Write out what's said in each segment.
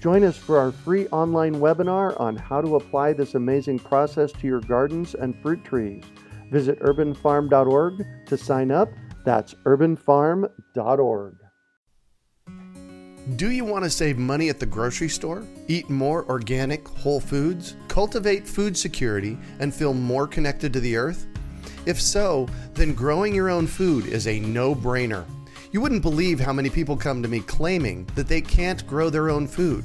Join us for our free online webinar on how to apply this amazing process to your gardens and fruit trees. Visit urbanfarm.org to sign up. That's urbanfarm.org. Do you want to save money at the grocery store? Eat more organic, whole foods? Cultivate food security and feel more connected to the earth? If so, then growing your own food is a no brainer. You wouldn't believe how many people come to me claiming that they can't grow their own food.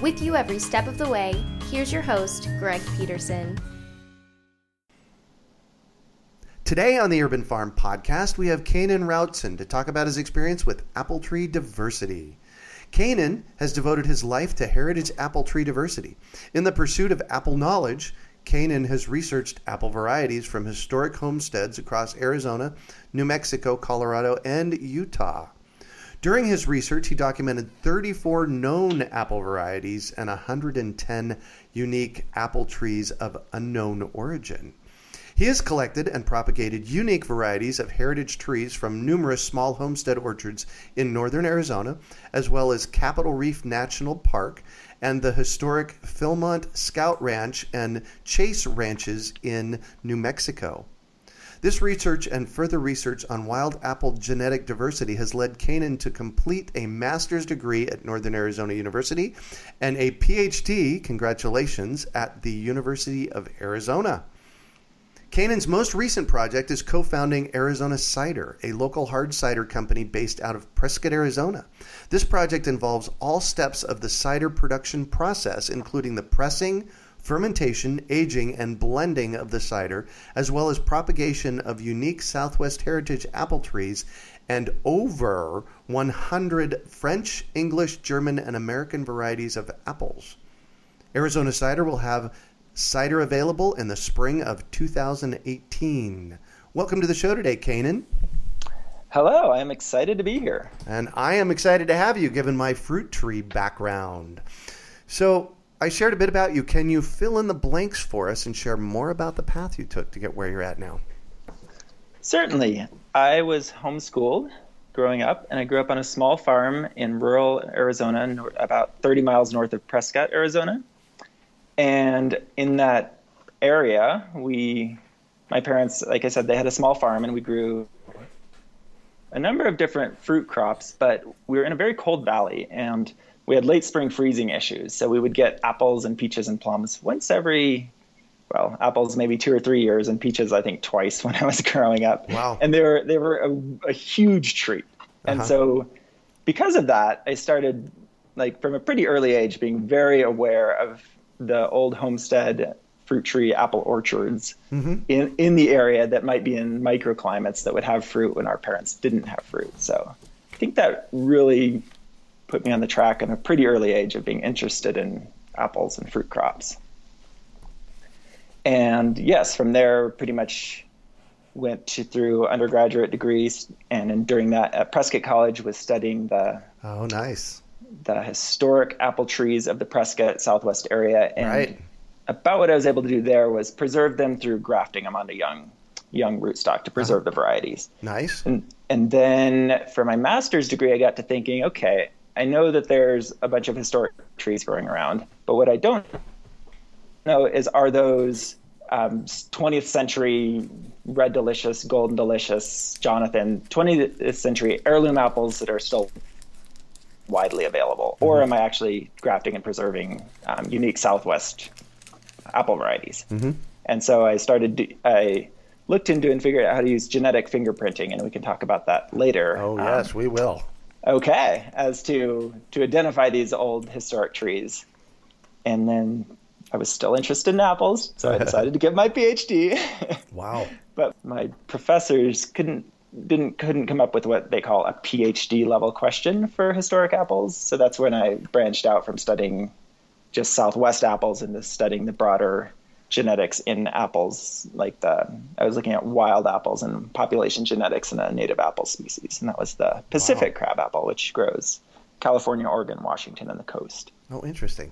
With you every step of the way, here's your host, Greg Peterson. Today on the Urban Farm Podcast, we have Kanin Routson to talk about his experience with apple tree diversity. Kanin has devoted his life to heritage apple tree diversity. In the pursuit of apple knowledge, Kanin has researched apple varieties from historic homesteads across Arizona, New Mexico, Colorado, and Utah. During his research, he documented 34 known apple varieties and 110 unique apple trees of unknown origin. He has collected and propagated unique varieties of heritage trees from numerous small homestead orchards in northern Arizona, as well as Capitol Reef National Park and the historic Philmont Scout Ranch and Chase Ranches in New Mexico. This research and further research on wild apple genetic diversity has led Kanin to complete a master's degree at Northern Arizona University and a PhD, congratulations, at the University of Arizona. Kanin's most recent project is co founding Arizona Cider, a local hard cider company based out of Prescott, Arizona. This project involves all steps of the cider production process, including the pressing, fermentation, aging, and blending of the cider, as well as propagation of unique Southwest heritage apple trees and over 100 French, English, German, and American varieties of apples. Arizona Cider will have cider available in the spring of 2018. Welcome to the show today, Kanin. Hello, I am excited to be here. And I am excited to have you given my fruit tree background. So, I shared a bit about you. Can you fill in the blanks for us and share more about the path you took to get where you're at now? Certainly. I was homeschooled growing up, and I grew up on a small farm in rural Arizona, about 30 miles north of Prescott, Arizona. And in that area, we, my parents, like I said, they had a small farm and we grew a number of different fruit crops, but we were in a very cold valley and we had late spring freezing issues. So we would get apples and peaches and plums once every, well, apples maybe two or three years and peaches, I think twice when I was growing up. Wow. And they were, they were a, a huge treat. And uh-huh. so because of that, I started like from a pretty early age being very aware of the old homestead fruit tree apple orchards in, in the area that might be in microclimates that would have fruit when our parents didn't have fruit. So I think that really put me on the track in a pretty early age of being interested in apples and fruit crops. And yes, from there, pretty much went to, through undergraduate degrees, and in, during that at Prescott College was studying the Oh, nice. the historic apple trees of the Prescott Southwest area, and Right. about what I was able to do there was preserve them through grafting them onto young young rootstock to preserve uh-huh. the varieties. Nice. And and then for my master's degree, I got to thinking, okay, I know that there's a bunch of historic trees growing around, but what I don't know is are those um, 20th century red delicious, golden delicious, Jonathan, 20th century heirloom apples that are still widely available, or am I actually grafting and preserving um, unique Southwest apple varieties? And so I started. I looked into and figured out how to use genetic fingerprinting, and we can talk about that later. Oh, Um, yes, we will. Okay, as to to identify these old historic trees, and then I was still interested in apples, so I decided to get my PhD. Wow. but my professors couldn't didn't couldn't come up with what they call a PhD level question for historic apples. So that's when I branched out from studying just Southwest apples into studying the broader genetics in apples. Like the I was looking at wild apples and population genetics in a native apple species, and that was the Pacific crabapple, which grows California, Oregon, Washington, and the coast. Oh, interesting.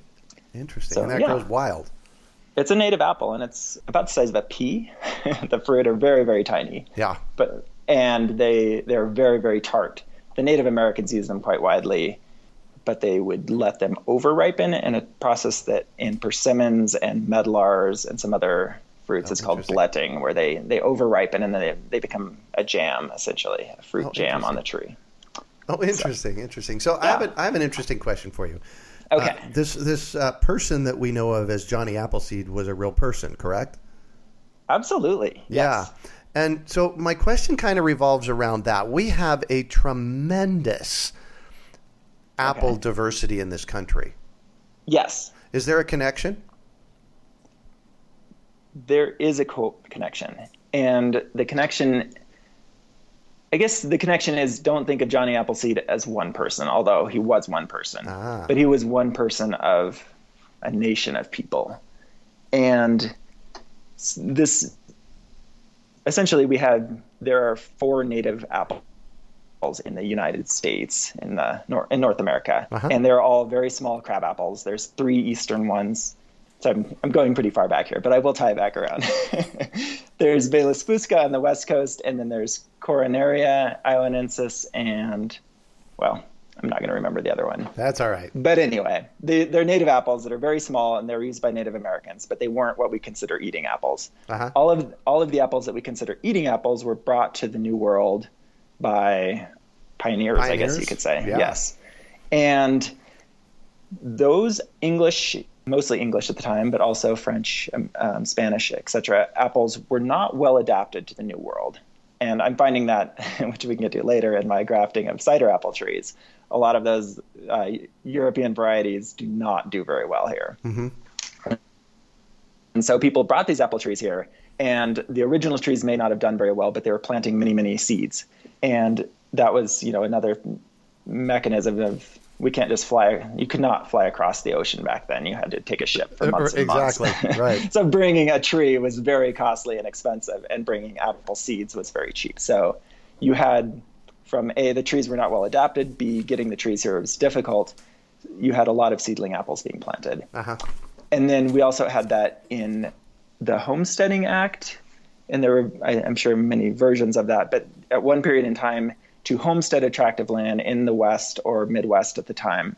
Interesting. So, and that yeah. grows wild. It's a native apple, and it's about the size of a pea. the fruit are very, very tiny. Yeah. but and they they're very very tart. The Native Americans use them quite widely, but they would let them over ripen in a process that in persimmons and medlars and some other fruits is called bletting, where they they over ripen and then they, they become a jam essentially, a fruit Oh, jam on the tree. Oh, interesting. Interesting. So I have an I have an interesting question for you. Okay. Uh, this this uh, person that we know of as Johnny Appleseed was a real person, correct? Absolutely. Yes. Yeah. And so my question kind of revolves around that. We have a tremendous apple Okay. diversity in this country. Yes. Is there a connection? there is a co- connection and the connection i guess the connection is don't think of johnny appleseed as one person although he was one person Ah. but he was one person of a nation of people and this essentially we had there are four native apples in the United States in the nor- in North America, Uh-huh. and they're all very small crab apples. There's three eastern ones. So I'm, I'm going pretty far back here, but I will tie it back around. there's Malus fusca on the west coast, and then there's Coronaria ioanensis, and well, I'm not going to remember the other one. That's all right. But anyway, they, they're native apples that are very small and they're used by Native Americans, but they weren't what we consider eating apples. Uh-huh. All of all of the apples that we consider eating apples were brought to the New World by pioneers, I guess you could say. Yeah. Yes, and those English, mostly English at the time, but also French, um, um, Spanish, etc. Apples were not well adapted to the New World, and I'm finding that, which we can get to later, in my grafting of cider apple trees. A lot of those uh, European varieties do not do very well here. And so people brought these apple trees here, and the original trees may not have done very well, but they were planting many, many seeds. And that was, you know, another mechanism of we can't just fly. You could not fly across the ocean back then. You had to take a ship for Uh, months and exactly, months. right. so bringing a tree was very costly and expensive, and bringing apple seeds was very cheap. So you had from a the trees were not well adapted. B getting the trees here was difficult. You had a lot of seedling apples being planted Uh-huh. and then we also had that in the Homesteading Act, and there were, I, I'm sure, many versions of that. But at one period in time, to homestead a tract of land in the West or Midwest at the time,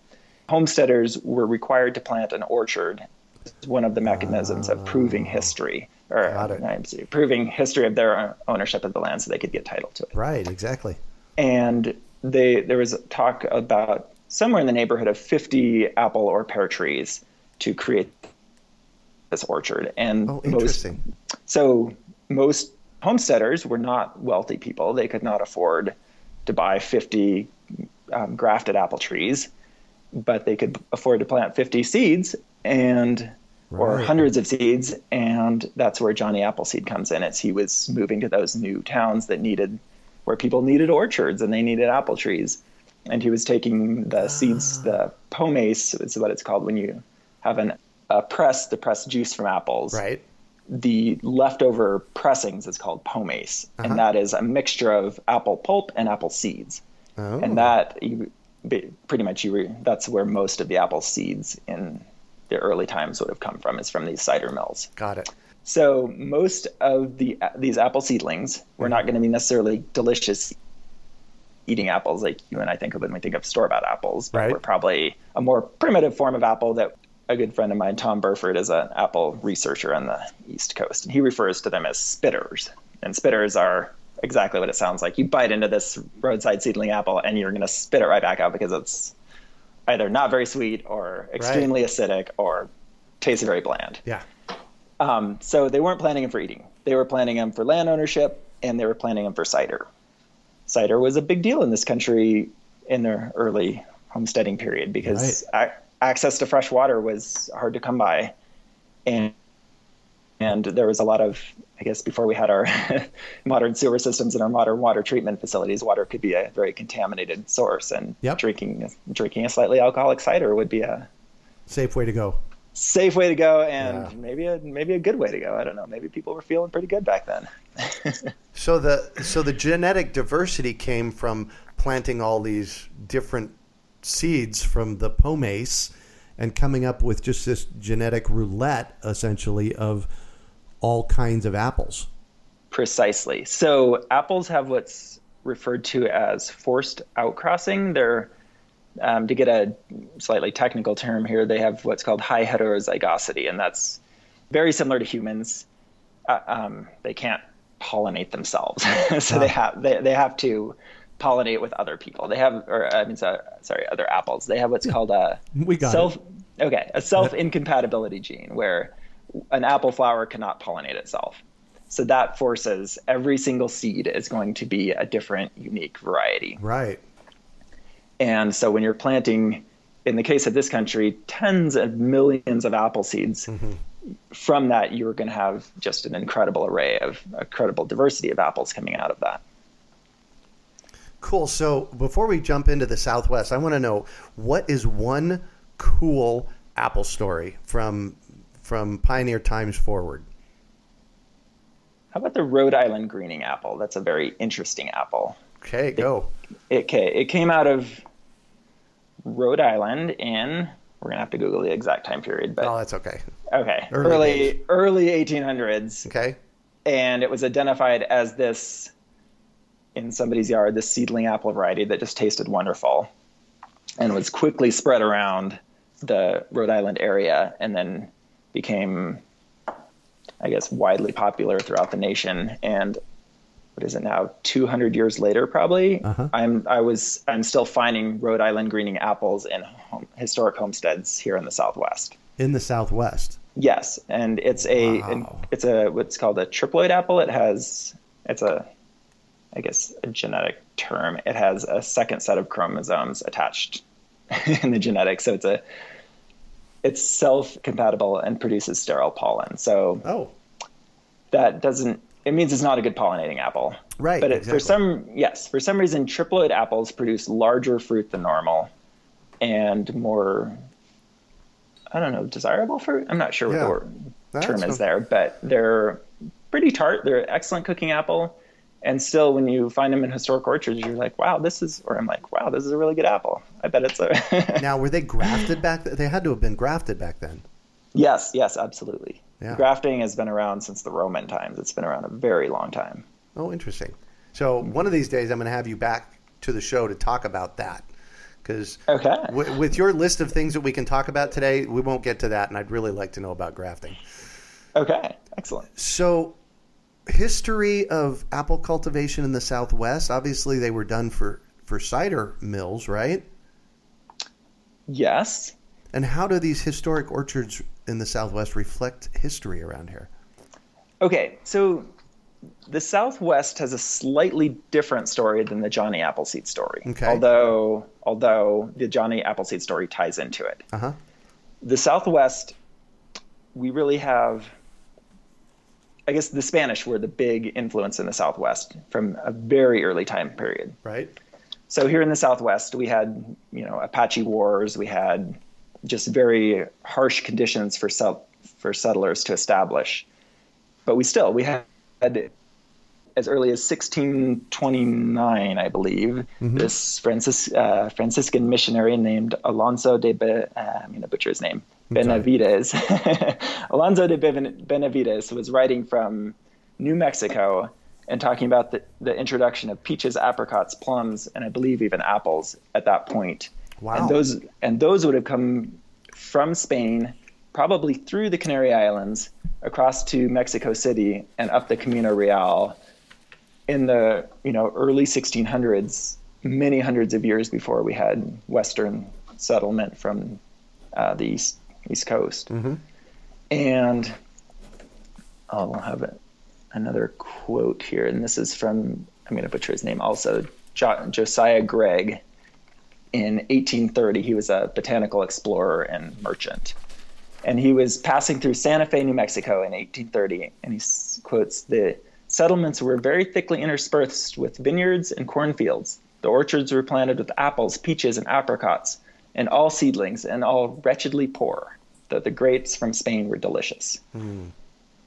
homesteaders were required to plant an orchard. It's one of the mechanisms of proving history, or. I'm sorry, proving history of their ownership of the land, so they could get title to it Right, exactly. and they there was talk about somewhere in the neighborhood of 50 apple or pear trees to create this orchard and Oh, most so most homesteaders were not wealthy people. They could not afford to buy 50 um, grafted apple trees but they could afford to plant 50 seeds and or hundreds of seeds, and that's where Johnny Appleseed comes in. As he was moving to those new towns that needed, where people needed orchards and they needed apple trees, and he was taking the seeds, the pomace is what it's called when you have an a press to press juice from apples. Right. The leftover pressings is called pomace, Uh-huh. and that is a mixture of apple pulp and apple seeds. Oh. And that you pretty much you re, that's where most of the apple seeds in the early times would have come from is from these cider mills. Got it. So most of the these apple seedlings were not going to be necessarily delicious eating apples like you and I think of when we think of store bought apples, but Right. were probably a more primitive form of apple that a good friend of mine, Tom Burford, is an apple researcher on the East Coast, and he refers to them as spitters. And spitters are exactly what it sounds like. You bite into this roadside seedling apple, and you're going to spit it right back out because it's either not very sweet or extremely acidic or tastes very bland. Yeah. Um, so they weren't planting them for eating. They were planting them for land ownership, and they were planting them for cider. Cider was a big deal in this country in the early homesteading period because a- access to fresh water was hard to come by, and and there was a lot of I guess before we had our modern sewer systems and our modern water treatment facilities, water could be a very contaminated source, and Yep. drinking drinking a slightly alcoholic cider would be a Safe way to go. safe way to go and Yeah. maybe a maybe a good way to go. I don't know. Maybe people were feeling pretty good back then. So the so the genetic diversity came from planting all these different seeds from the pomace and coming up with just this genetic roulette essentially of all kinds of apples. Precisely. So apples have what's referred to as forced outcrossing. They're um, to get a slightly technical term here, they have what's called high heterozygosity, and that's very similar to humans. Uh, um, they can't pollinate themselves, so they have they, they have to pollinate with other people. They have, or I mean, so, sorry, other apples. They have what's called a We got self. it. Okay, a self incompatibility gene where an apple flower cannot pollinate itself. So that forces every single seed is going to be a different, unique variety. Right. And so when you're planting, in the case of this country, tens of millions of apple seeds, mm-hmm. from that you're going to have just an incredible array of incredible diversity of apples coming out of that. Cool. So before we jump into the Southwest, I want to know what is one cool apple story from from pioneer times forward. How about the Rhode Island greening apple? That's a very interesting apple. Okay, go. It, ca- it came out of Rhode Island in, we're going to have to Google the exact time period, but Oh, that's okay. okay, early early, early 1800s. Okay. and it was identified as this in somebody's yard this seedling apple variety that just tasted wonderful and was quickly spread around the Rhode Island area and then became I guess widely popular throughout the nation and what is it now 200 years later probably Uh-huh. I'm I was I'm still finding Rhode Island greening apples in home, historic homesteads here in the southwest In the Southwest. Yes, and it's a Wow. an- it's a what's called a triploid apple. It has it's a I guess a genetic term. It has a second set of chromosomes attached in the genetics, so it's a it's self compatible and produces sterile pollen. So Oh, that doesn't it means it's not a good pollinating apple. Right, But it, for some yes, for some reason triploid apples produce larger fruit than normal and more I don't know, desirable fruit. I'm not sure what Yeah. the word, term is there, but they're pretty tart. They're an excellent cooking apple. And still, when you find them in historic orchards, you're like, wow, this is, or I'm like, wow, this is a really good apple. I bet it's a. now were they grafted back? Th- they had to have been grafted back then. yes, yes, absolutely. Yeah. Grafting has been around since the Roman times. It's been around a very long time. Oh, interesting. So one of these days, I'm going to have you back to the show to talk about that. Because Okay. w- with your list of things that we can talk about today, we won't get to that, and I'd really like to know about grafting. Okay. Excellent. So, history of apple cultivation in the Southwest. Obviously, they were done for for cider mills, right? Yes. And how do these historic orchards in the Southwest reflect history around here? Okay. So the Southwest has a slightly different story than the Johnny Appleseed story. Okay. Although, although the Johnny Appleseed story ties into it. Uh huh. the Southwest we really have I guess the Spanish were the big influence in the Southwest from a very early time period. Right. So here in the Southwest, we had you know Apache wars. We had just very harsh conditions for set, for settlers to establish. But we still we had as early as 1629, I believe, mm-hmm. this Francis, uh, Franciscan missionary named Alonso de Be, uh, I'm going to butcher his name, Benavides. Alonso de Benavides was writing from New Mexico and talking about the, the introduction of peaches, apricots, plums, and I believe even apples at that point. Wow. And those and those would have come from Spain, probably through the Canary Islands, across to Mexico City, and up the Camino Real in the you know early 1600s, many hundreds of years before we had Western settlement from uh, the east east coast, mm-hmm. and I'll have it, another quote here, and this is from I'm going to butcher his name also, jo- Josiah Gregg. In 1830, he was a botanical explorer and merchant and he was passing through Santa Fe, New Mexico in 1830, and he quotes the Settlements were very thickly interspersed with vineyards and cornfields. The orchards were planted with apples, peaches, and apricots, and all seedlings, and all wretchedly poor, though the grapes from Spain were delicious. Mm.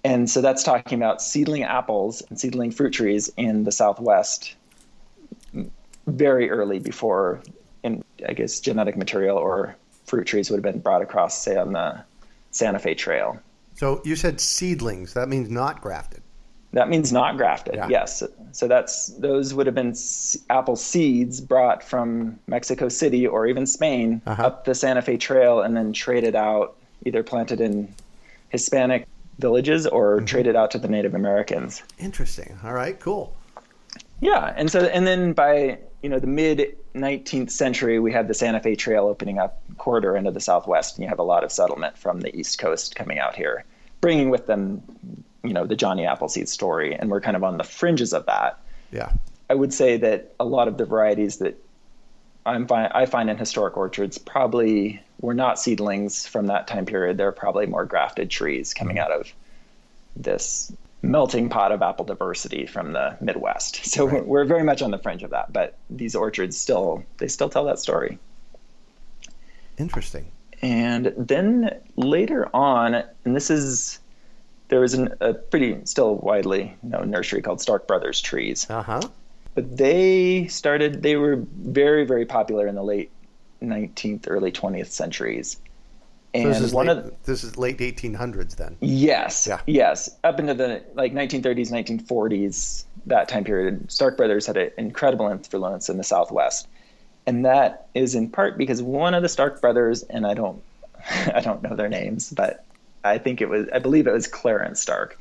And so that's talking about seedling apples and seedling fruit trees in the Southwest very early before, in, I guess, genetic material or fruit trees would have been brought across, say, on the Santa Fe Trail. So you said seedlings. That means not grafted. That means not grafted. Yeah. Yes. So that's those would have been apple seeds brought from Mexico City or even Spain uh-huh. up the Santa Fe Trail and then traded out, either planted in Hispanic villages or mm-hmm. traded out to the Native Americans. Interesting. All right. Cool. Yeah, and so and then by you know the mid 19th century, we had the Santa Fe Trail opening up corridor into the Southwest, and you have a lot of settlement from the East Coast coming out here, bringing with them you know the Johnny Appleseed story, and we're kind of on the fringes of that. Yeah, I would say that a lot of the varieties that I'm fi- I find in historic orchards probably were not seedlings from that time period. They're probably more grafted trees coming mm-hmm. out of this melting pot of apple diversity from the Midwest. So right. we're very much on the fringe of that, but these orchards still they still tell that story. Interesting. And then later on, and this is there was an, a pretty still widely known nursery called Stark Brothers Trees. Uh huh. But they started. They were very very popular in the late 19th, early 20th centuries. And so this is one late, of this is late 1800s then. Yes. Yeah. Yes. Up into the like 1930s, 1940s, that time period, Stark Brothers had an incredible influence in the Southwest, and that is in part because one of the Stark brothers, and I don't, I don't know their names, but I think it was, I believe it was Clarence Stark.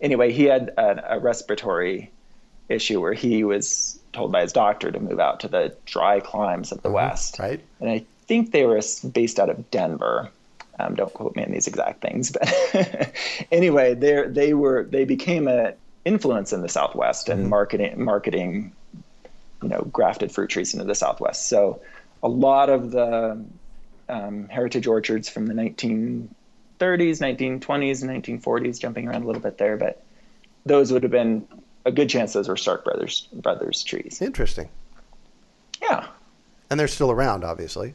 Anyway, he had a, a respiratory issue where he was told by his doctor to move out to the dry climes of the mm-hmm. West. Right. And I think they were based out of Denver. Um, don't quote me on these exact things, but anyway, they they were they became an influence in the Southwest and mm-hmm. marketing marketing, you know, grafted fruit trees into the Southwest. So a lot of the um, heritage orchards from the 19 1930s, 1920s, and 1940s, jumping around a little bit there, but those would have been a good chance those were Stark Brothers brothers trees. Interesting. Yeah. And they're still around, obviously.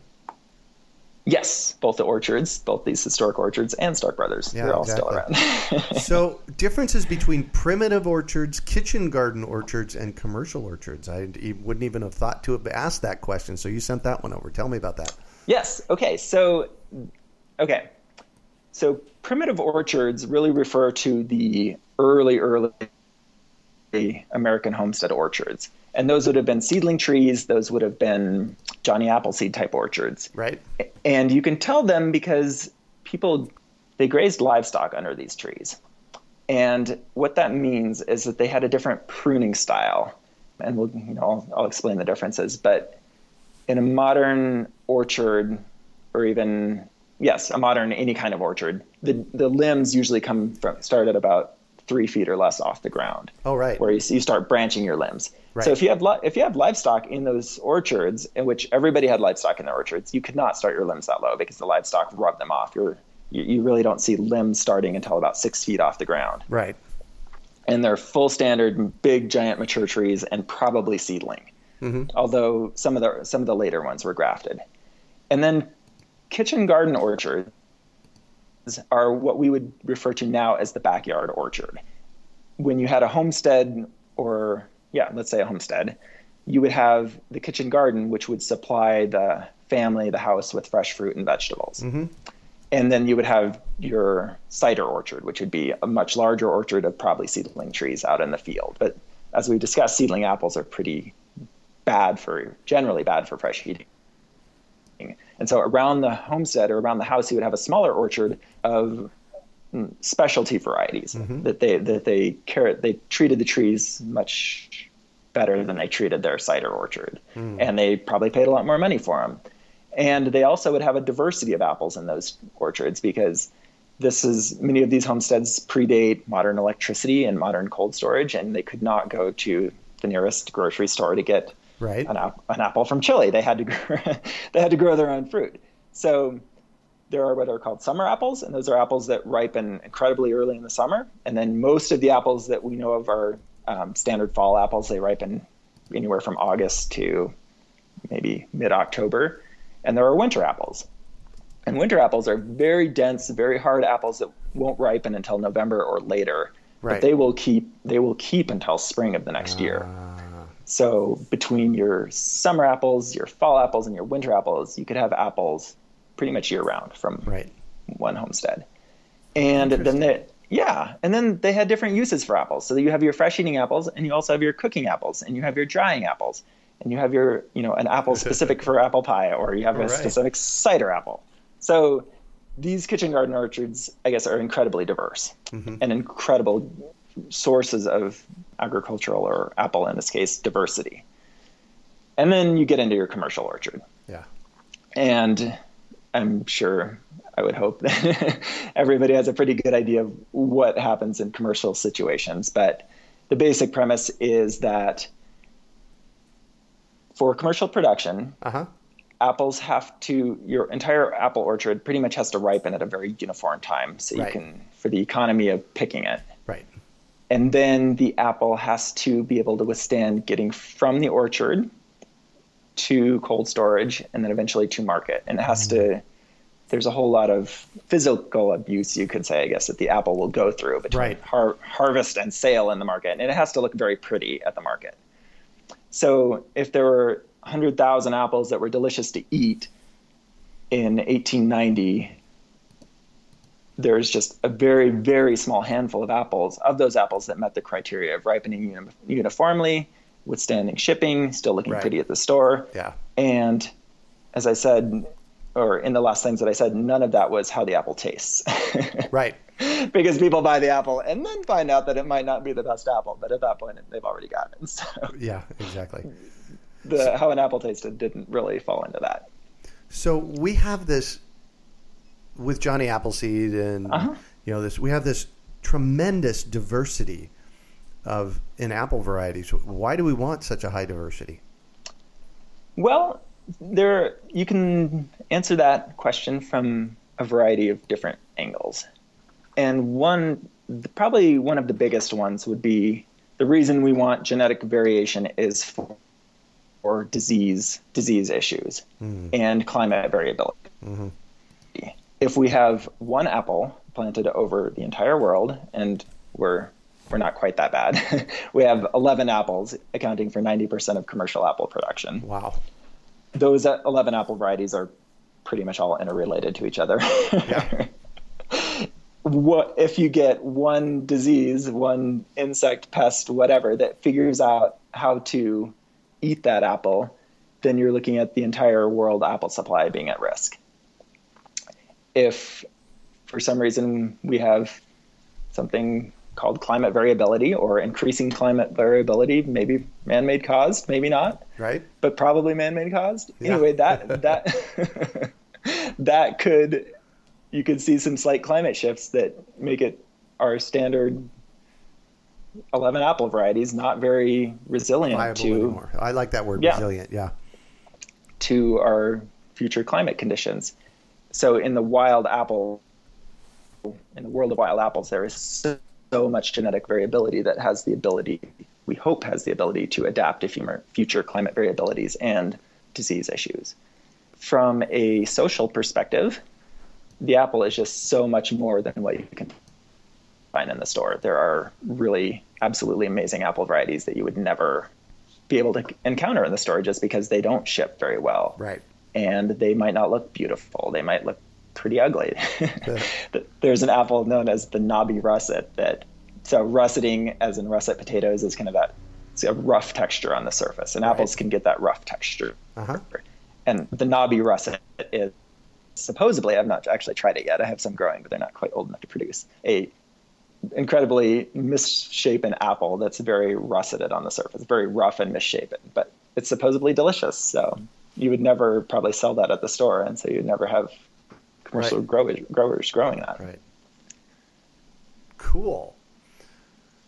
Yes, both the orchards, both these historic orchards and Stark Brothers, yeah, they're all exactly. still around. so, differences between primitive orchards, kitchen garden orchards, and commercial orchards. I wouldn't even have thought to have asked that question. So, you sent that one over. Tell me about that. Yes. Okay. So, okay. So primitive orchards really refer to the early, early American homestead orchards. And those would have been seedling trees, those would have been Johnny Appleseed type orchards. Right. And you can tell them because people they grazed livestock under these trees. And what that means is that they had a different pruning style. And we'll, you know, I'll, I'll explain the differences. But in a modern orchard, or even yes, a modern any kind of orchard. The the limbs usually come from start at about three feet or less off the ground. Oh, right. Where you, you start branching your limbs. Right. So if you have if you have livestock in those orchards, in which everybody had livestock in their orchards, you could not start your limbs that low because the livestock rubbed them off. Your you, you really don't see limbs starting until about six feet off the ground. Right. And they're full standard, big, giant mature trees, and probably seedling. Mm-hmm. Although some of the some of the later ones were grafted. And then kitchen garden orchards are what we would refer to now as the backyard orchard. When you had a homestead or yeah, let's say a homestead, you would have the kitchen garden, which would supply the family, the house with fresh fruit and vegetables. Mm-hmm. And then you would have your cider orchard, which would be a much larger orchard of probably seedling trees out in the field. But as we discussed, seedling apples are pretty bad for, generally bad for fresh eating. And so around the homestead or around the house, he would have a smaller orchard of mm, specialty varieties Mm-hmm. that they that they care they treated the trees much better than they treated their cider orchard, Mm. and they probably paid a lot more money for them. And they also would have a diversity of apples in those orchards because this is many of these homesteads predate modern electricity and modern cold storage, and they could not go to the nearest grocery store to get Right. an, an apple from Chile. They had to grow, they had to grow their own fruit. So there are what are called summer apples, and those are apples that ripen incredibly early in the summer. And then most of the apples that we know of are um, standard fall apples. They ripen anywhere from August to maybe mid October. And there are winter apples. And winter apples are very dense, very hard apples that won't ripen until November or later. Right. But they will keep they will keep until spring of the next year. So between your summer apples, your fall apples, and your winter apples, you could have apples pretty much year round from Right. one homestead. And then they, yeah, and then they had different uses for apples. So you have your fresh eating apples, and you also have your cooking apples, and you have your drying apples, and you have your, you know, an apple specific for apple pie, or you have a Right. specific cider apple. So these kitchen garden orchards, I guess, are incredibly diverse mm-hmm. and incredible sources of agricultural or apple, in this case, diversity. And then you get into your commercial orchard Yeah. and I'm sure I would hope that everybody has a pretty good idea of what happens in commercial situations. But the basic premise is that for commercial production, Uh huh. apples have to your entire apple orchard pretty much has to ripen at a very uniform time, so you Right. can for the economy of picking it. Right. And then the apple has to be able to withstand getting from the orchard to cold storage and then eventually to market. And it has to, mm-hmm. there's a whole lot of physical abuse, you could say, I guess, that the apple will go through between Right. har- harvest and sale in the market. And it has to look very pretty at the market. So if there were 100,000 apples that were delicious to eat in 1890, there's just a very, very small handful of apples, of those apples that met the criteria of ripening uni- uniformly, withstanding shipping, still looking Right. pretty at the store. Yeah. And as I said, or in the last things that I said, none of that was how the apple tastes. Right. because people buy the apple and then find out that it might not be the best apple, but at that point they've already got it. So Yeah. Exactly. the how an apple tasted didn't really fall into that. So we have this with Johnny Appleseed, and Uh-huh. you know this. We have this tremendous diversity of in apple varieties. Why do we want such a high diversity? Well, there you can answer that question from a variety of different angles. And one probably one of the biggest ones would be the reason we want genetic variation is for, for disease disease issues and climate variability. If we have one apple planted over the entire world and we're we're not quite that bad. we have 11 apples accounting for 90% of commercial apple production Wow. those uh, 11 apple varieties are pretty much all interrelated to each other. Yeah. what if you get one disease, one insect, pest, whatever that figures out how to eat that apple, then you're looking at the entire world apple supply being at risk. If for some reason we have something called climate variability or increasing climate variability, maybe man-made caused, maybe not, Right. but probably man-made caused. Yeah. Anyway, that that that could you could see some slight climate shifts that make it our standard 11 apple varieties not very resilient Viable to anymore. I like that word Yeah. resilient. Yeah. to our future climate conditions. So in the wild apple in the world of wild apples, there is so, so much genetic variability that has the ability, we hope, has the ability to adapt to future climate variabilities and disease issues. From a social perspective, the apple is just so much more than what you can find in the store. There are really absolutely amazing apple varieties that you would never be able to encounter in the store just because they don't ship very well. Right. And they might not look beautiful. They might look pretty ugly. There's an apple known as the knobby russet that so russeting as in russet potatoes is kind of that it's a rough texture on the surface and right. apples can get that rough texture. Uh-huh. And the knobby russet is supposedly I've not actually tried it yet. I have some growing, but they're not quite old enough to produce a incredibly misshapen apple that's very russeted on the surface, very rough and misshapen, but it's supposedly delicious. So you would never probably sell that at the store, and so you'd never have commercial right. growers, growers growing that. Right. Cool.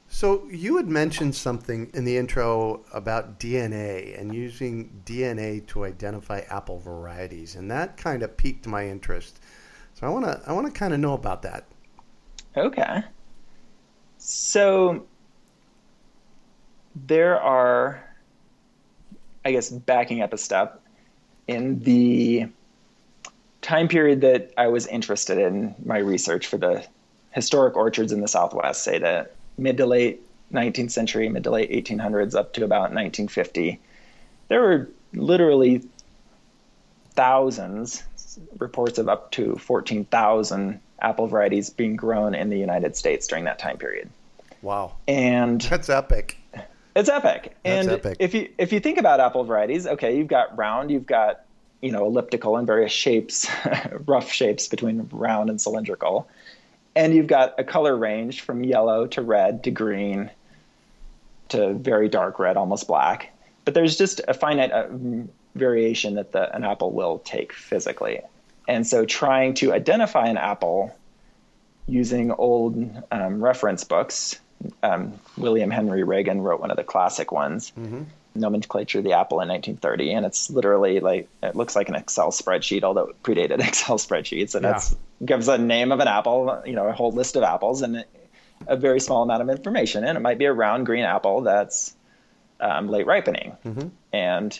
So you had mentioned something in the intro about DNA and using DNA to identify apple varieties, and that kind of piqued my interest. So I want to I want to kind of know about that. Okay. So there are, I guess, backing up a step in the time period that I was interested in my research for the historic orchards in the Southwest, say the mid to late 19th century, mid to late 1800s, up to about 1950, there were literally thousands, reports of up to 14,000 apple varieties being grown in the United States during that time period. Wow. And that's epic. It's epic. That's and epic. if you if you think about apple varieties, okay, you've got round, you've got you know elliptical and various shapes, rough shapes between round and cylindrical, and you've got a color range from yellow to red to green to very dark red, almost black. But there's just a finite uh, variation that the, an apple will take physically. And so trying to identify an apple using old um, reference books, um, William Henry Ragan wrote one of the classic ones, mm-hmm. Nomenclature of the Apple in 1930. And it's literally like, it looks like an Excel spreadsheet, although it predated Excel spreadsheets. And yeah. it gives a name of an apple, you know, a whole list of apples and a very small amount of information. And it might be a round green apple that's um, late ripening. Mm-hmm. And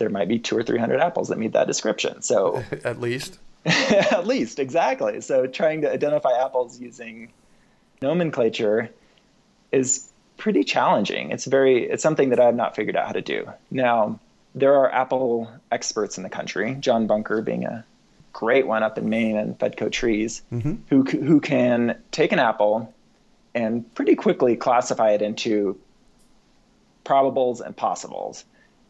there might be two or three hundred apples that meet that description. So at least, at least exactly. So trying to identify apples using nomenclature is pretty challenging. It's very it's something that I have not figured out how to do. Now there are apple experts in the country, John Bunker being a great one up in Maine and Fedco Trees, mm-hmm. who who can take an apple and pretty quickly classify it into probables and possibles.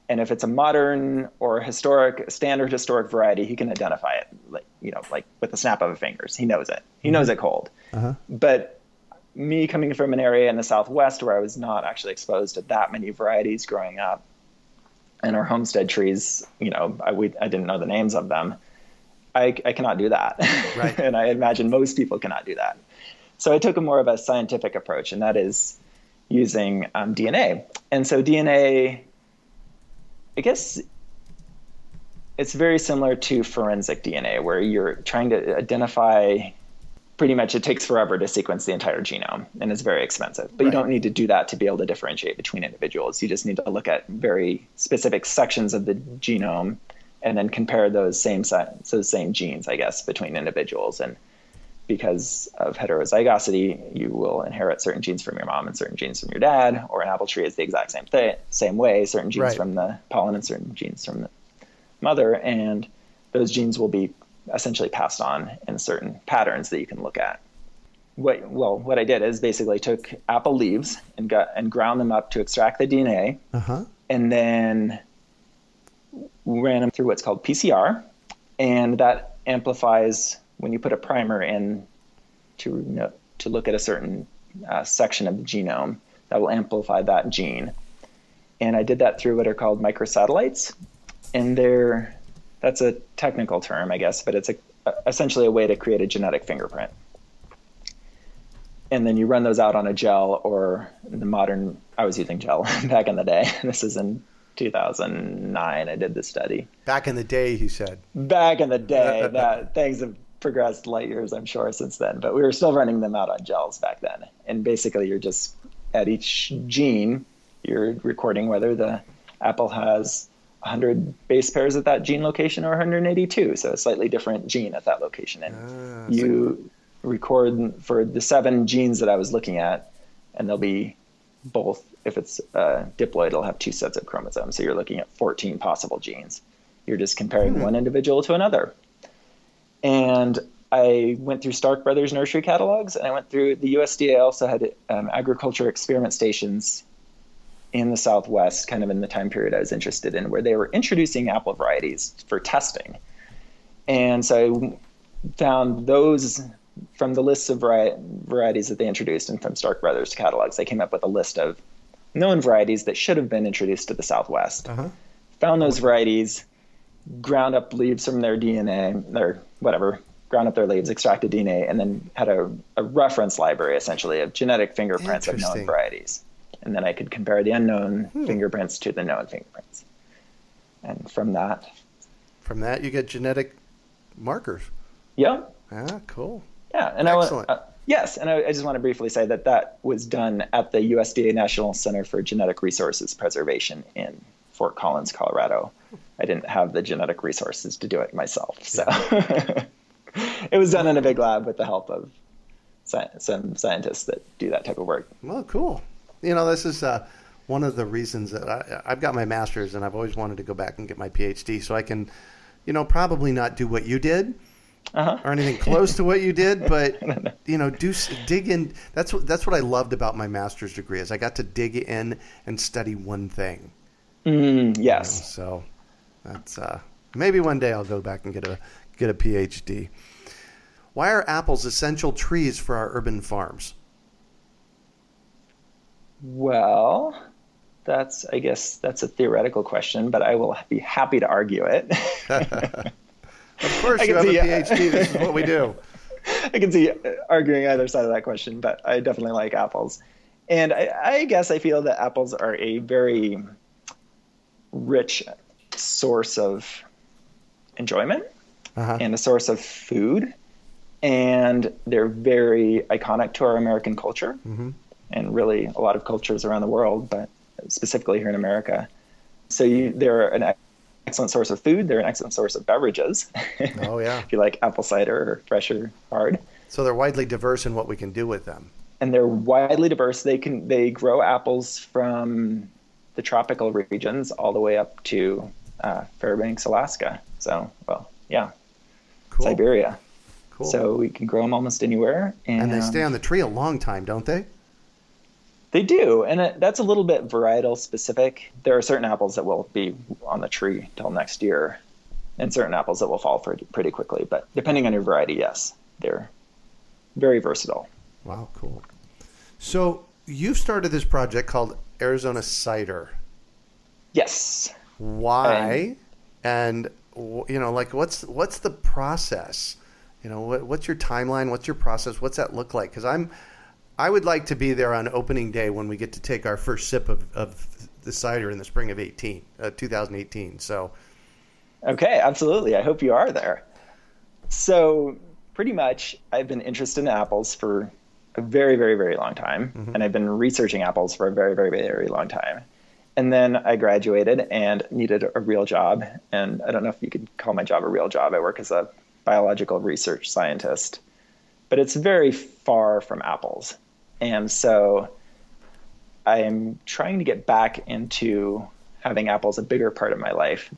And if it's a modern or historic, standard historic variety, he can identify it, like, you know, like with the snap of a fingers. He knows it. He mm-hmm. knows it cold. Uh-huh. But me coming from an area in the Southwest where I was not actually exposed to that many varieties growing up, and our homestead trees, you know, I, we, I didn't know the names of them. I, I cannot do that. Right. and I imagine most people cannot do that. So I took a more of a scientific approach, and that is using um, DNA. And so DNA I guess it's very similar to forensic DNA, where you're trying to identify. Pretty much, it takes forever to sequence the entire genome, and it's very expensive. But right. you don't need to do that to be able to differentiate between individuals. You just need to look at very specific sections of the genome, and then compare those same those same genes, I guess, between individuals. And because of heterozygosity, you will inherit certain genes from your mom and certain genes from your dad, or an apple tree is the exact same thing, same way, certain genes right. from the pollen and certain genes from the mother, and those genes will be essentially passed on in certain patterns that you can look at. What, well, what I did is basically took apple leaves and got and ground them up to extract the DNA, uh-huh. and then ran them through what's called PCR, and that amplifies when you put a primer in to you know, to look at a certain uh, section of the genome, that will amplify that gene. And I did that through what are called microsatellites, and they're that's a technical term, I guess, but it's a, essentially a way to create a genetic fingerprint. And then you run those out on a gel, or the modern I was using gel back in the day. This is in 2009. I did the study. Back in the day, he said. Back in the day, that things have progressed light years, I'm sure, since then. But we were still running them out on gels back then. And basically, you're just at each gene, you're recording whether the apple has 100 base pairs at that gene location or 182. So a slightly different gene at that location. And Ah, you record for the seven genes that I was looking at, and they'll be both. If it's uh, diploid, it'll have two sets of chromosomes. So you're looking at 14 possible genes. You're just comparing one individual to another. And I went through Stark Brothers nursery catalogs, and I went through the USDA also had um, agriculture experiment stations in the Southwest, kind of in the time period I was interested in, where they were introducing apple varieties for testing. And so I found those from the lists of vari- varieties that they introduced and from Stark Brothers catalogs. They came up with a list of known varieties that should have been introduced to the Southwest. Uh-huh. Found those varieties, ground up leaves from their DNA, their whatever, ground up their leaves, extracted DNA, and then had a, a reference library essentially of genetic fingerprints of known varieties. And then I could compare the unknown fingerprints to the known fingerprints. And from that, From that, you get genetic markers. yeah, Ah, cool. Yeah, and I want uh, yes, and I, I just want to briefly say that that was done at the USDA National Center for Genetic Resources Preservation in Fort Collins, Colorado. I didn't have the genetic resources to do it myself, so it was done in a big lab with the help of sci- some scientists that do that type of work. Well, cool. You know, this is uh, one of the reasons that I, I've got my master's and I've always wanted to go back and get my PhD so I can, you know, probably not do what you did Uh-huh. or anything close to what you did, but you know, do dig in. That's what that's what I loved about my master's degree is I got to dig in and study one thing. Mm, yes. So that's uh, maybe one day I'll go back and get a get a PhD. Why are apples essential trees for our urban farms? Well, that's I guess that's a theoretical question, but I will be happy to argue it. Of course, I you have a see, uh, PhD. This is what we do. I can see arguing either side of that question, but I definitely like apples. And I, I guess I feel that apples are a very rich source of enjoyment Uh-huh. and a source of food. And they're very iconic to our American culture Mhm. And really a lot of cultures around the world, but specifically here in America. So you, they're an excellent source of food. They're an excellent source of beverages. Oh, yeah. if you like apple cider or fresh or hard. So they're widely diverse in what we can do with them. and they're widely diverse. They can they grow apples from the tropical regions all the way up to uh, Fairbanks, Alaska. So, well, yeah, Cool. Siberia. Cool. So we can grow them almost anywhere, and, and they stay on the tree a long time, don't they? They do, and it, that's a little bit varietal specific. There are certain apples that will be on the tree till next year, and certain apples that will fall pretty, pretty quickly. But depending on your variety, yes, they're very versatile. Wow, cool. So you've started this project called Arizona Cider. Yes. Why? and w- you know, like, what's what's the process? You know, what, what's your timeline? What's your process? What's that look like? Because I'm, I would like to be there on opening day when we get to take our first sip of, of the cider in the spring of 18, uh, 2018. So, Okay, absolutely. I hope you are there. So, pretty much, I've been interested in apples for a very, very, very long time, and I've been researching apples for a very, very, very long time. And then I graduated and needed a real job. And I don't know if you could call my job a real job. I work as a biological research scientist, but it's very far from apples. And so I am trying to get back into having apples a bigger part of my life.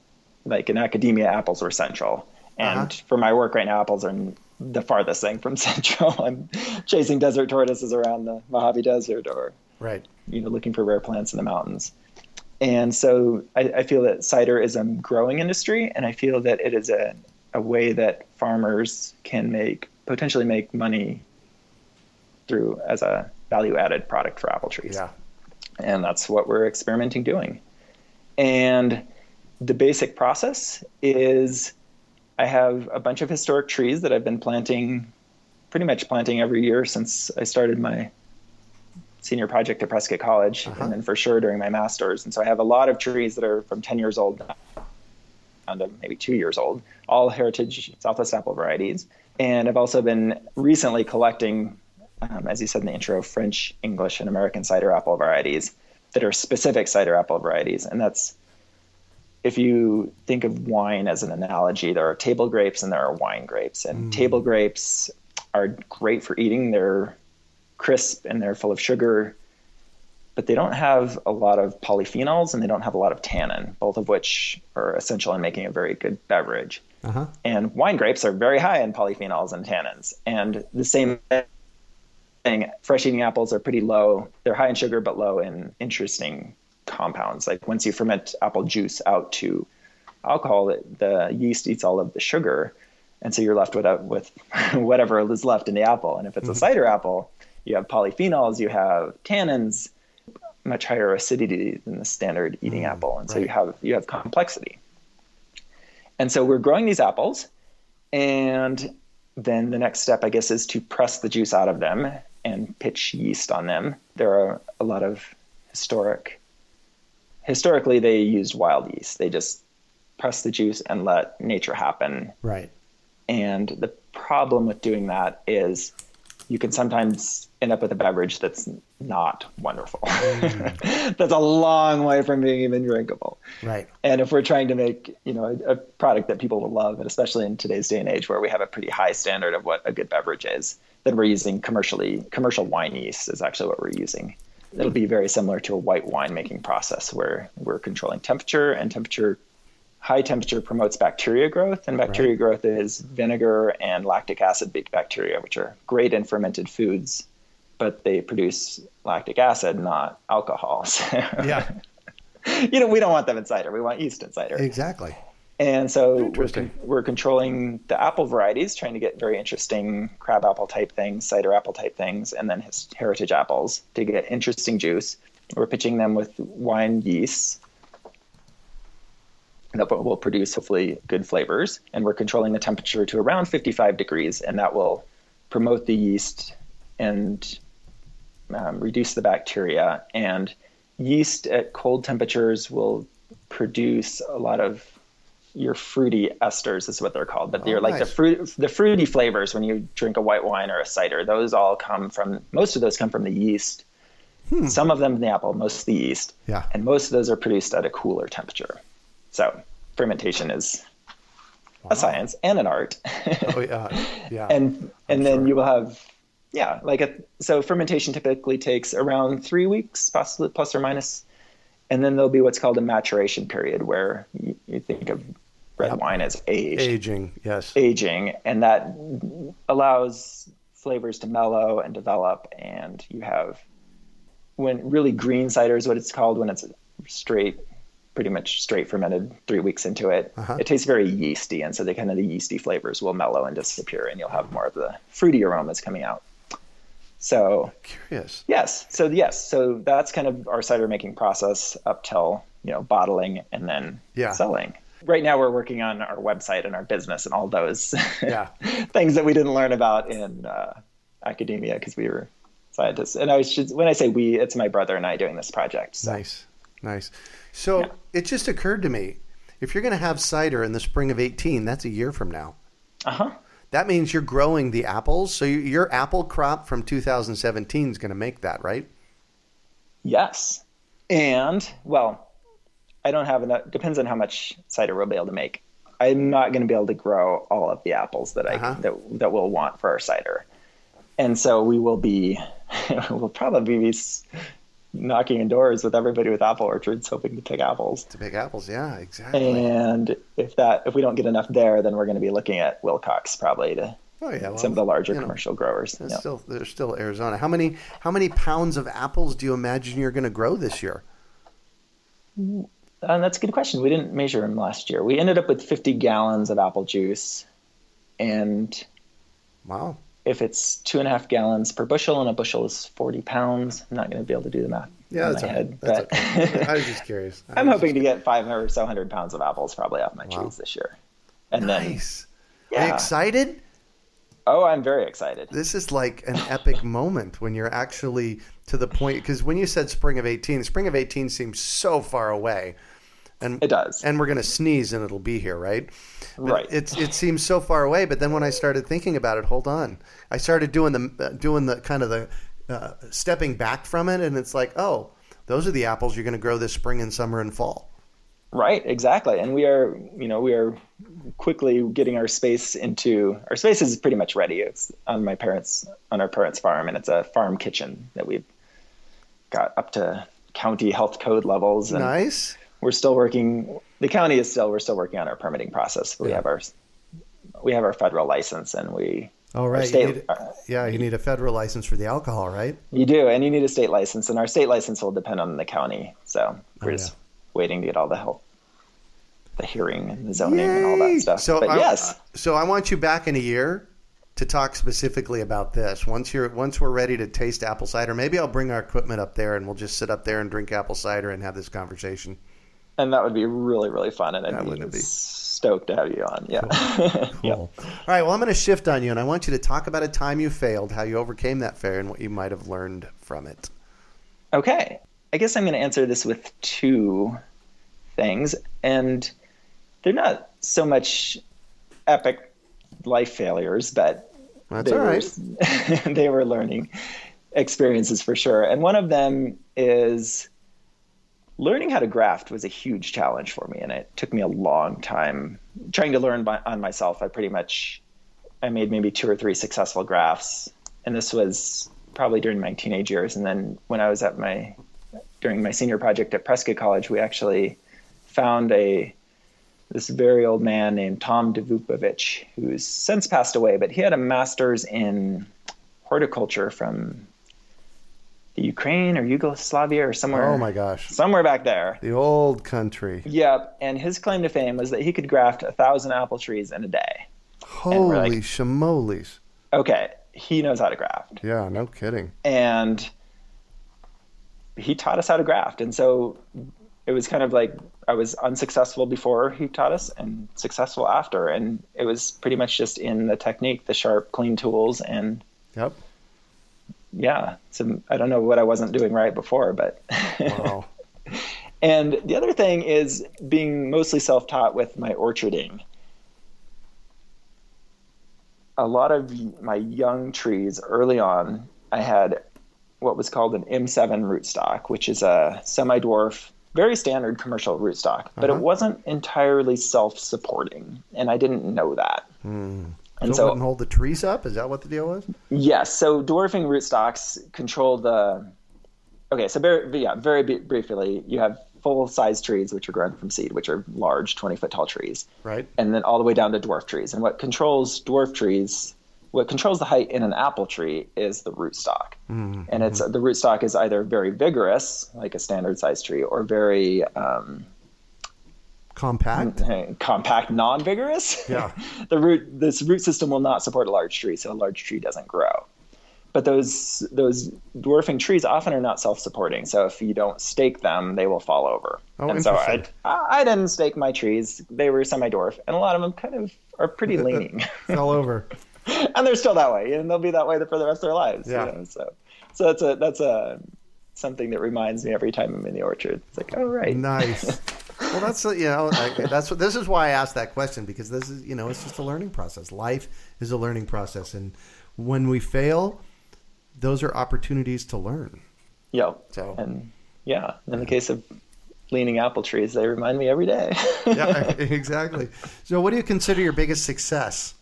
Like in academia, apples were central. And Uh-huh. for my work right now, apples are the farthest thing from central. I'm chasing desert tortoises around the Mojave Desert or right. you know, looking for rare plants in the mountains. And so I, I feel that cider is a growing industry, and I feel that it is a, a way that farmers can make potentially make money through as a value added product for apple trees. Yeah. And that's what we're experimenting doing. And the basic process is I have a bunch of historic trees that I've been planting, pretty much planting every year since I started my senior project at Prescott College, Uh-huh. and then for sure during my master's. And so I have a lot of trees that are from 10 years old down to maybe two years old, all heritage Southwest apple varieties. And I've also been recently collecting, um, as you said in the intro, French, English, and American cider apple varieties that are specific cider apple varieties. And that's if you think of wine as an analogy, there are table grapes and there are wine grapes. And mm. table grapes are great for eating. They're crisp and they're full of sugar, but they don't have a lot of polyphenols and they don't have a lot of tannin, both of which are essential in making a very good beverage. Uh-huh. And wine grapes are very high in polyphenols and tannins. And the same thing, fresh eating apples are pretty low. They're high in sugar, but low in interesting compounds. Like once you ferment apple juice out to alcohol, the yeast eats all of the sugar. And so you're left with, with whatever is left in the apple. And if it's mm-hmm. a cider apple, you have polyphenols, you have tannins, much higher acidity than the standard eating mm, apple. And right. so you have you have complexity. And so we're growing these apples, and then the next step, I guess, is to press the juice out of them and pitch yeast on them. There are a lot of historic historically they used wild yeast. They just press the juice and let nature happen. Right. And the problem with doing that is you can sometimes end up with a beverage that's not wonderful. Mm. that's a long way from being even drinkable. Right. And if we're trying to make, you know, a, a, product that people will love, and especially in today's day and age where we have a pretty high standard of what a good beverage is, then we're using commercially commercial wine yeast is actually what we're using. It'll be very similar to a white wine making process where we're controlling temperature and temperature high temperature promotes bacteria growth and bacteria right. growth is vinegar and lactic acid bacteria which are great in fermented foods but they produce lactic acid not alcohol. So yeah. you know we don't want them in cider. We want yeast in cider. Exactly and so we're, con- we're controlling the apple varieties, trying to get very interesting crab apple type things, cider apple type things, and then heritage apples to get interesting juice. We're pitching them with wine yeasts that will produce hopefully good flavors. And we're controlling the temperature to around 55 degrees, and that will promote the yeast and um, reduce the bacteria. And yeast at cold temperatures will produce a lot of your fruity esters is what they're called, but they're oh, like nice. the fruit, the fruity flavors when you drink a white wine or a cider. Those all come from most of those come from the yeast. Hmm. Some of them from the apple, most of the yeast. Yeah. And most of those are produced at a cooler temperature. So fermentation is wow. a science and an art. oh yeah, yeah. and and then sure. you will have yeah, like a, so fermentation typically takes around three weeks, possibly plus or minus and then there'll be what's called a maturation period where you, you think of red wine is aged. Aging, yes. Aging, and that allows flavors to mellow and develop. And you have when really green cider is what it's called when it's straight, pretty much straight fermented three weeks into it. Uh-huh. It tastes very yeasty, and so the kind of the yeasty flavors will mellow and disappear, and you'll have more of the fruity aromas coming out. So curious. Yes. So yes. So that's kind of our cider making process up till you know bottling and then yeah. selling right now we're working on our website and our business and all those yeah. things that we didn't learn about in uh, academia because we were scientists. And I was just, when I say we, it's my brother and I doing this project. So. Nice, nice. So yeah. it just occurred to me, if you're going to have cider in the spring of 18, that's a year from now. Uh huh. That means you're growing the apples. So your apple crop from 2017 is going to make that, right? Yes. And, well, I don't have enough. Depends on how much cider we'll be able to make. I'm not going to be able to grow all of the apples that I uh-huh. that that we'll want for our cider, and so we will be we'll probably be knocking on doors with everybody with apple orchards, hoping to pick apples. To pick apples, yeah, exactly. And if that if we don't get enough there, then we're going to be looking at Willcox probably to Oh yeah, well, some of the larger commercial know, growers. There's still there's still Arizona. How many how many pounds of apples do you imagine you're going to grow this year? Uh, that's a good question. We didn't measure them last year. We ended up with 50 gallons of apple juice, and wow, if it's two and a half gallons per bushel, and a bushel is 40 pounds, I'm not going to be able to do the math. Yeah, that's, in my head, that's but okay. I was just curious. I am hoping to get 500 or so hundred pounds of apples probably off my wow. trees this year. And nice. then, yeah. Are you excited? Oh, I'm very excited. This is like an epic moment when you're actually to the point because when you said spring of 18, spring of 18 seems so far away and It does. and we're going to sneeze and it'll be here, right? Right. It's it seems so far away, but then when I started thinking about it, hold on, I started doing the uh, doing the kind of the uh, stepping back from it, and it's like, oh, those are the apples you're going to grow this spring and summer and fall. Right, exactly. And we are, you know, we are quickly getting our space into our space is pretty much ready. It's on my parents on our parents' farm, and it's a farm kitchen that we've got up to county health code levels. And Nice. we're still working. The county is still we're still working on our permitting process. But we Yeah. have our we have our federal license, and we All our right. You need, uh, yeah, you need a federal license for the alcohol, right? you do, and you need a state license, and our state license will depend on the county. So we're Oh, just yeah. waiting to get all the help, the hearing and the zoning and all that stuff. So but I, yes, so I want you back in a year to talk specifically about this. Once you're once we're ready to taste apple cider, maybe I'll bring our equipment up there and we'll just sit up there and drink apple cider and have this conversation. and that would be really really fun, and Yeah, I'd be be? stoked to have you on. Yeah, yeah. Cool. All right. Well, I'm going to shift on you, and I want you to talk about a time you failed, how you overcame that failure, and what you might have learned from it. Okay, I guess I'm going to answer this with two things, and they're not so much epic life failures, but That's they all right. were they were learning experiences for sure. And one of them is learning how to graft was a huge challenge for me, and it took me a long time trying to learn by, on myself. I pretty much I made maybe two or three successful grafts, and this was probably during my teenage years. And then when I was at my during my senior project at Prescott College, we actually found a this very old man named Tom Devupovich, who's since passed away, but he had a master's in horticulture from the Ukraine or Yugoslavia or somewhere. Oh my gosh. Somewhere back there. The old country. Yep. And his claim to fame was that he could graft a thousand apple trees in a day. Holy like- shamoles. Okay, he knows how to graft. Yeah, no kidding. and he taught us how to graft and so it was kind of like i was unsuccessful before he taught us and successful after and it was pretty much just in the technique the sharp clean tools and Yep. yeah so i don't know what i wasn't doing right before but Wow. and the other thing is being mostly self-taught with my orcharding a lot of my young trees early on i had what was called an m7 rootstock which is a semi-dwarf very standard commercial rootstock but Uh-huh. it wasn't entirely self-supporting and i didn't know that and so so hold the trees up? Is that what the deal was? Yes. So dwarfing rootstocks control the. Okay, so very yeah, very b- briefly, you have full size trees which are grown from seed, which are large, twenty foot tall trees, Right. and then all the way down to dwarf trees. And what controls dwarf trees, what controls the height in an apple tree is the rootstock, Mm-hmm. and it's the rootstock is either very vigorous, like a standard size tree, or very um, Compact. compact, non-vigorous. Yeah. the root this root system will not support a large tree, so a large tree doesn't grow. But those those dwarfing trees often are not self-supporting. So if you don't stake them, they will fall over. Oh, and so I, I didn't stake my trees. They were semi-dwarf, and a lot of them kind of are pretty leaning, Fell over. and they're still that way, and they'll be that way for the rest of their lives. you Yeah. know, So so that's a that's a something that reminds me every time I'm in the orchard. It's like, oh right, Nice. Well, that's you know I, that's what this is why I asked that question because this is you know it's just a learning process. Life is a learning process, and when we fail, those are opportunities to learn. yeah. So And yeah, in the case of leaning apple trees, they remind me every day. yeah, exactly. So, what do you consider your biggest success?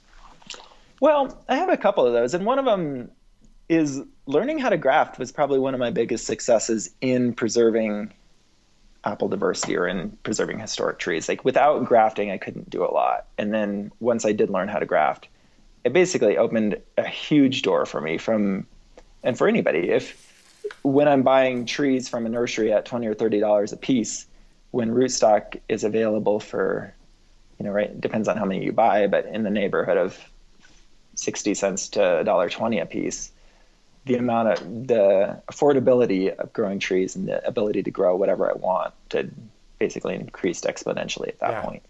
Well, I have a couple of those, and one of them is learning how to graft was probably one of my biggest successes in preserving apple diversity or in preserving historic trees. Like without grafting, I couldn't do a lot. And then once I did learn how to graft, it basically opened a huge door for me from and for anybody. If when I'm buying trees from a nursery at twenty or thirty dollars a piece, when rootstock is available for, you know, right, depends on how many you buy, but in the neighborhood of sixty cents to a dollar twenty a piece, the amount of the affordability of growing trees and the ability to grow whatever I want to basically increased exponentially at that Yeah. point.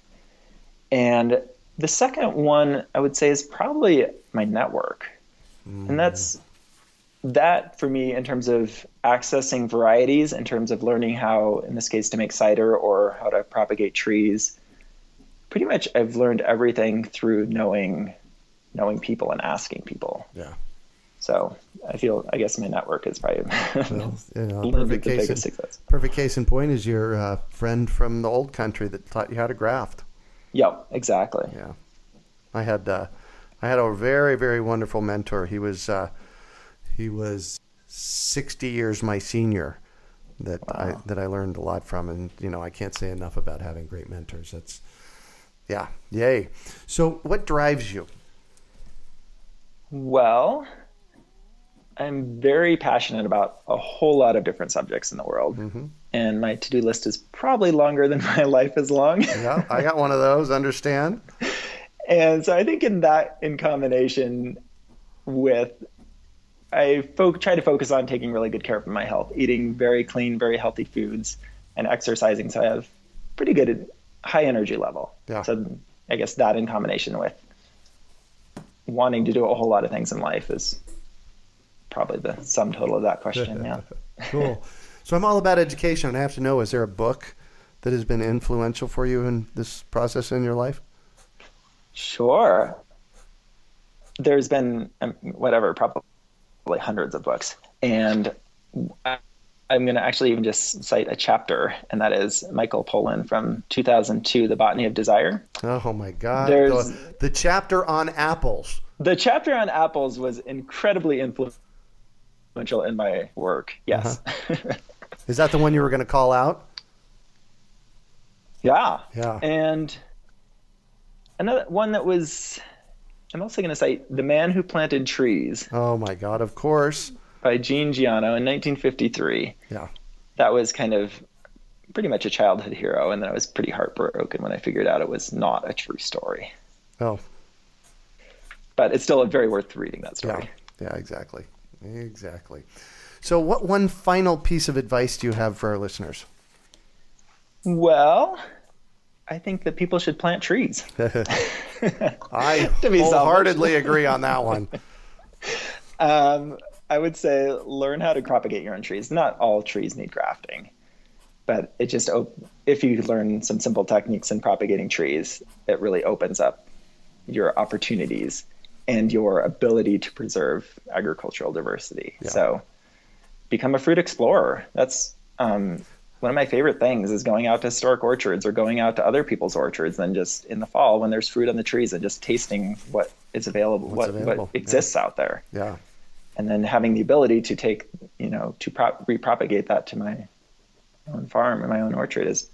And the second one I would say is probably my network. And mm. that's that for me in terms of accessing varieties in terms of learning how, in this case, to make cider or how to propagate trees. Pretty much, I've learned everything through knowing knowing people and asking people. Yeah. So I feel, I guess my network is probably Well, you know, a little perfect case, biggest in, success. perfect case in point is your uh, friend from the old country that taught you how to graft. Yep, exactly. Yeah, I had uh, I had a very very wonderful mentor. He was uh, he was sixty years my senior. That I that I learned a lot from, and you know I can't say enough about having great mentors. That's yeah, yay. So what drives you? Well, I'm very passionate about a whole lot of different subjects in the world. Mm-hmm. And my to do list is probably longer than my life is long. Yeah, I got one of those. Understand? and so I think in that, in combination with, I fo- try to focus on taking really good care of my health, eating very clean, very healthy foods, and exercising. So I have pretty good high energy level. Yeah. So I guess that in combination with wanting to do a whole lot of things in life is probably the sum total of that question. Yeah. cool. So I'm all about education, and I have to know: is there a book that has been influential for you in this process in your life? Sure. There's been um, whatever, probably hundreds of books, and I, I'm going to actually even just cite a chapter, and that is Michael Pollan from 2002, The Botany of Desire. Oh my God! There's- The, the chapter on apples. The chapter on apples was incredibly influential in my work. Yes. Uh-huh. Is that the one you were going to call out? yeah. Yeah. And another one that was, I'm also going to cite The Man Who Planted Trees Oh my God! Of course. By Jean Giono in 1953. Yeah. That was kind of pretty much a childhood hero, and then I was pretty heartbroken when I figured out it was not a true story. Oh But it's still very worth reading that story. Yeah. Exactly. Exactly. So, what one final piece of advice do you have for our listeners? Well, I think that people should plant trees. I wholeheartedly agree on that one. Um, I would say learn how to propagate your own trees. Not all trees need grafting, but it just op- if you learn some simple techniques in propagating trees, it really opens up your opportunities and your ability to preserve agricultural diversity. So, become a fruit explorer. That's um, one of my favorite things is going out to historic orchards or going out to other people's orchards and just in the fall when there's fruit on the trees and just tasting what is available, what, available, what exists out there Yeah. And then having the ability to take you know to prop- repropagate that to my own farm and my own orchard is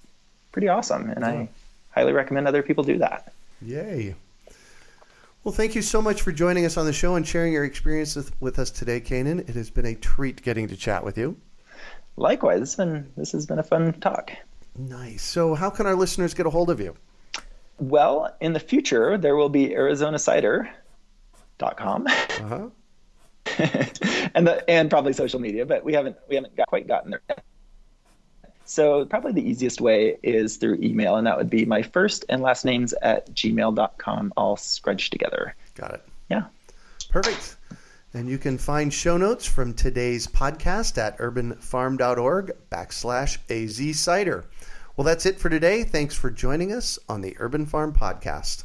pretty awesome and i highly recommend other people do that Yay. Well, thank you so much for joining us on the show and sharing your experience with, with us today, Kanin. It has been a treat getting to chat with you. likewise this has been this has been a fun talk Nice. So, how can our listeners get a hold of you? well in the future there will be arizonacider.com Uh-huh. and the, and probably social media but we haven't we haven't got, quite gotten there yet so probably the easiest way is through email and that would be my first and last names at gmail.com all scrunched together Got it. yeah Perfect. And you can find show notes from today's podcast at urbanfarm.org backslash AZ Cider. Well, that's it for today. Thanks for joining us on the Urban Farm Podcast.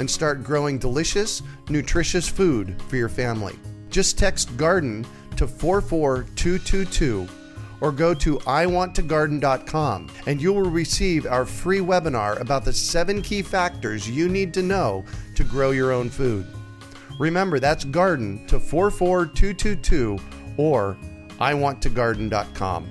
and start growing delicious, nutritious food for your family. Just text garden to 44222 or go to iwanttogarden.com and you will receive our free webinar about the seven key factors you need to know to grow your own food. Remember, that's garden to 44222 or iwanttogarden.com.